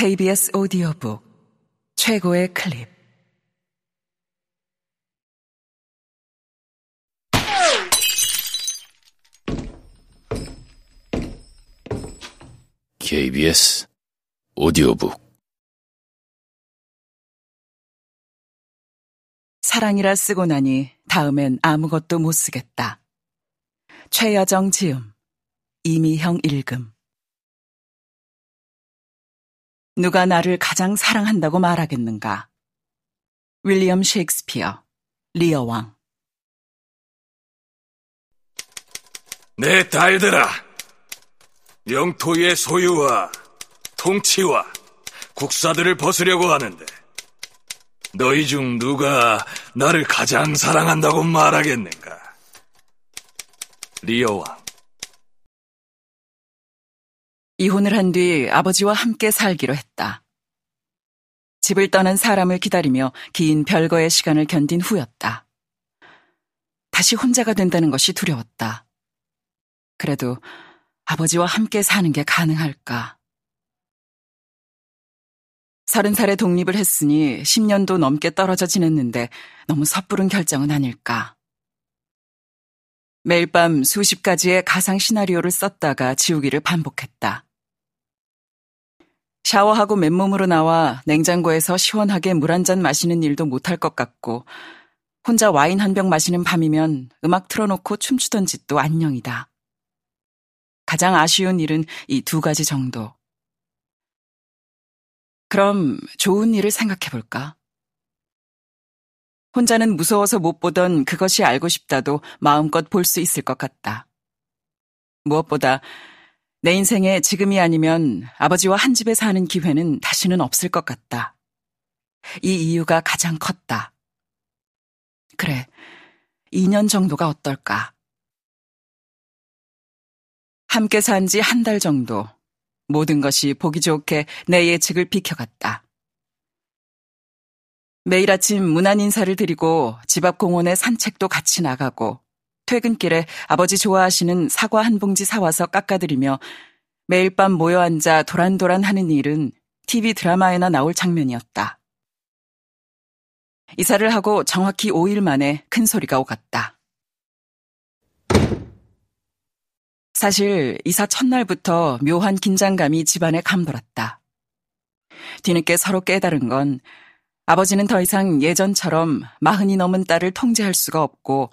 KBS 오디오북 최고의 클립. KBS 오디오북. 사랑이라 쓰고 나니 다음엔 아무것도 못 쓰겠다. 최여정 지음 이미형 읽음 누가 나를 가장 사랑한다고 말하겠는가? 윌리엄 셰익스피어, 리어 왕. 내 딸들아, 영토의 소유와 통치와 국사들을 벗으려고 하는데 너희 중 누가 나를 가장 사랑한다고 말하겠는가? 리어 왕. 이혼을 한 뒤 아버지와 함께 살기로 했다. 집을 떠난 사람을 기다리며 긴 별거의 시간을 견딘 후였다. 다시 혼자가 된다는 것이 두려웠다. 그래도 아버지와 함께 사는 게 가능할까? 서른 살에 독립을 했으니 10년도 넘게 떨어져 지냈는데 너무 섣부른 결정은 아닐까? 매일 밤 수십 가지의 가상 시나리오를 썼다가 지우기를 반복했다. 샤워하고 맨몸으로 나와 냉장고에서 시원하게 물 한 잔 마시는 일도 못할 것 같고, 혼자 와인 한 병 마시는 밤이면 음악 틀어놓고 춤추던 짓도 안녕이다. 가장 아쉬운 일은 이 두 가지 정도. 그럼 좋은 일을 생각해 볼까? 혼자는 무서워서 못 보던 그것이 알고 싶다도 마음껏 볼 수 있을 것 같다. 무엇보다 내 인생에 지금이 아니면 아버지와 한 집에 사는 기회는 다시는 없을 것 같다. 이 이유가 가장 컸다. 그래, 2년 정도가 어떨까? 함께 산 지 한 달 정도, 모든 것이 보기 좋게 내 예측을 비켜갔다. 매일 아침 문안 인사를 드리고 집 앞 공원에 산책도 같이 나가고 퇴근길에 아버지 좋아하시는 사과 한 봉지 사와서 깎아드리며 매일 밤 모여 앉아 도란도란 하는 일은 TV 드라마에나 나올 장면이었다. 이사를 하고 정확히 5일 만에 큰 소리가 오갔다. 사실 이사 첫날부터 묘한 긴장감이 집안에 감돌았다. 뒤늦게 서로 깨달은 건 아버지는 더 이상 예전처럼 마흔이 넘은 딸을 통제할 수가 없고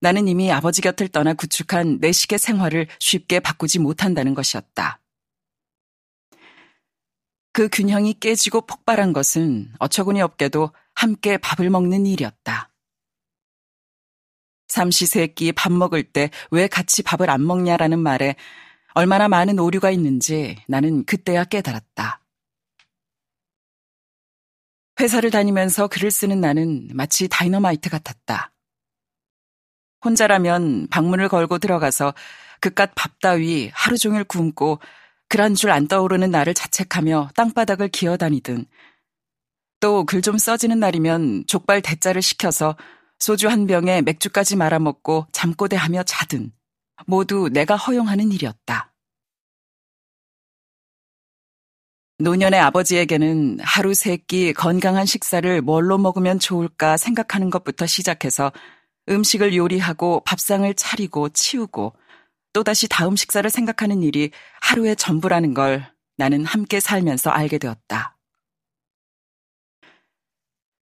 나는 이미 아버지 곁을 떠나 구축한 내식의 생활을 쉽게 바꾸지 못한다는 것이었다. 그 균형이 깨지고 폭발한 것은 어처구니 없게도 함께 밥을 먹는 일이었다. 삼시세끼 밥 먹을 때 왜 같이 밥을 안 먹냐라는 말에 얼마나 많은 오류가 있는지 나는 그때야 깨달았다. 회사를 다니면서 글을 쓰는 나는 마치 다이너마이트 같았다. 혼자라면 방문을 걸고 들어가서 그깟 밥 따위 하루 종일 굶고 그런 줄 안 떠오르는 나를 자책하며 땅바닥을 기어다니든 또 글 좀 써지는 날이면 족발 대짜를 시켜서 소주 한 병에 맥주까지 말아먹고 잠꼬대하며 자든 모두 내가 허용하는 일이었다. 노년의 아버지에게는 하루 세 끼 건강한 식사를 뭘로 먹으면 좋을까 생각하는 것부터 시작해서 음식을 요리하고 밥상을 차리고 치우고 또다시 다음 식사를 생각하는 일이 하루의 전부라는 걸 나는 함께 살면서 알게 되었다.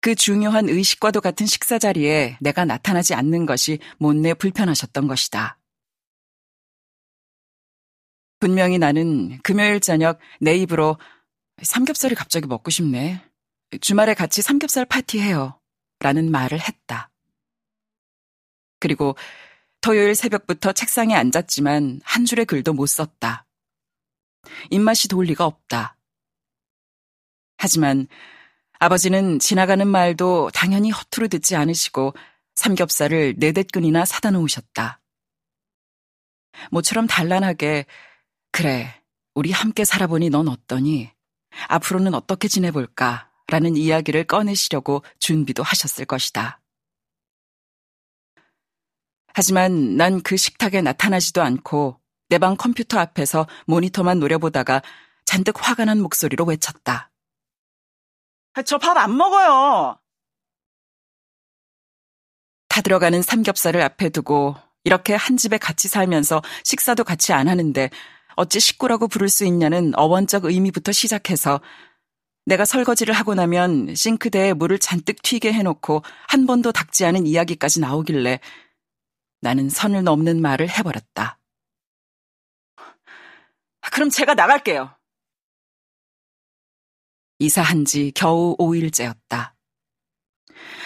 그 중요한 의식과도 같은 식사 자리에 내가 나타나지 않는 것이 못내 불편하셨던 것이다. 분명히 나는 금요일 저녁 내 입으로 삼겹살이 갑자기 먹고 싶네. 주말에 같이 삼겹살 파티해요. 라는 말을 했다. 그리고 토요일 새벽부터 책상에 앉았지만 한 줄의 글도 못 썼다. 입맛이 돌 리가 없다. 하지만 아버지는 지나가는 말도 당연히 허투루 듣지 않으시고 삼겹살을 네댓근이나 사다 놓으셨다. 모처럼 단란하게 그래, 우리 함께 살아보니 넌 어떠니? 앞으로는 어떻게 지내볼까? 라는 이야기를 꺼내시려고 준비도 하셨을 것이다. 하지만 난 그 식탁에 나타나지도 않고 내 방 컴퓨터 앞에서 모니터만 노려보다가 잔뜩 화가 난 목소리로 외쳤다. 저 밥 안 먹어요. 타들어가는 삼겹살을 앞에 두고 이렇게 한 집에 같이 살면서 식사도 같이 안 하는데 어찌 식구라고 부를 수 있냐는 어원적 의미부터 시작해서 내가 설거지를 하고 나면 싱크대에 물을 잔뜩 튀게 해놓고 한 번도 닦지 않은 이야기까지 나오길래 나는 선을 넘는 말을 해버렸다. 그럼 제가 나갈게요. 이사한 지 겨우 5일째였다.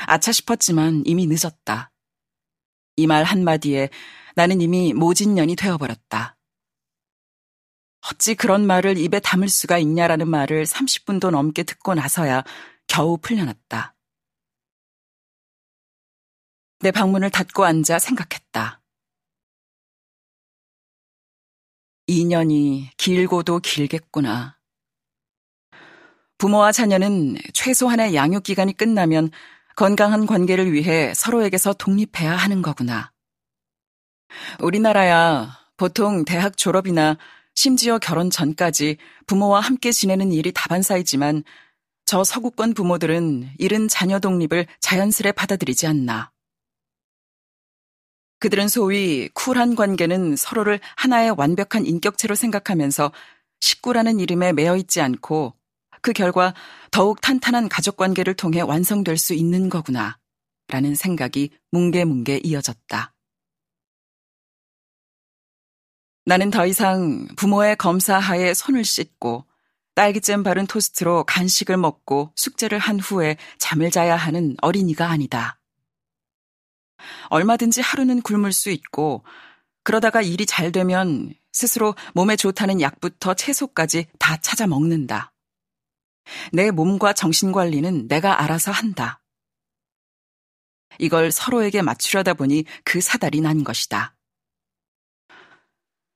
아차 싶었지만 이미 늦었다. 이 말 한마디에 나는 이미 모진년이 되어버렸다. 어찌 그런 말을 입에 담을 수가 있냐라는 말을 30분도 넘게 듣고 나서야 겨우 풀려났다. 내 방문을 닫고 앉아 생각했다. 2년이 길고도 길겠구나. 부모와 자녀는 최소한의 양육 기간이 끝나면 건강한 관계를 위해 서로에게서 독립해야 하는 거구나. 우리나라야 보통 대학 졸업이나 심지어 결혼 전까지 부모와 함께 지내는 일이 다반사이지만 저 서구권 부모들은 이른 자녀 독립을 자연스레 받아들이지 않나. 그들은 소위 쿨한 관계는 서로를 하나의 완벽한 인격체로 생각하면서 식구라는 이름에 매여 있지 않고 그 결과 더욱 탄탄한 가족 관계를 통해 완성될 수 있는 거구나. 라는 생각이 뭉게뭉게 이어졌다. 나는 더 이상 부모의 검사 하에 손을 씻고 딸기잼 바른 토스트로 간식을 먹고 숙제를 한 후에 잠을 자야 하는 어린이가 아니다. 얼마든지 하루는 굶을 수 있고 그러다가 일이 잘 되면 스스로 몸에 좋다는 약부터 채소까지 다 찾아 먹는다. 내 몸과 정신 관리는 내가 알아서 한다. 이걸 서로에게 맞추려다 보니 그 사달이 난 것이다.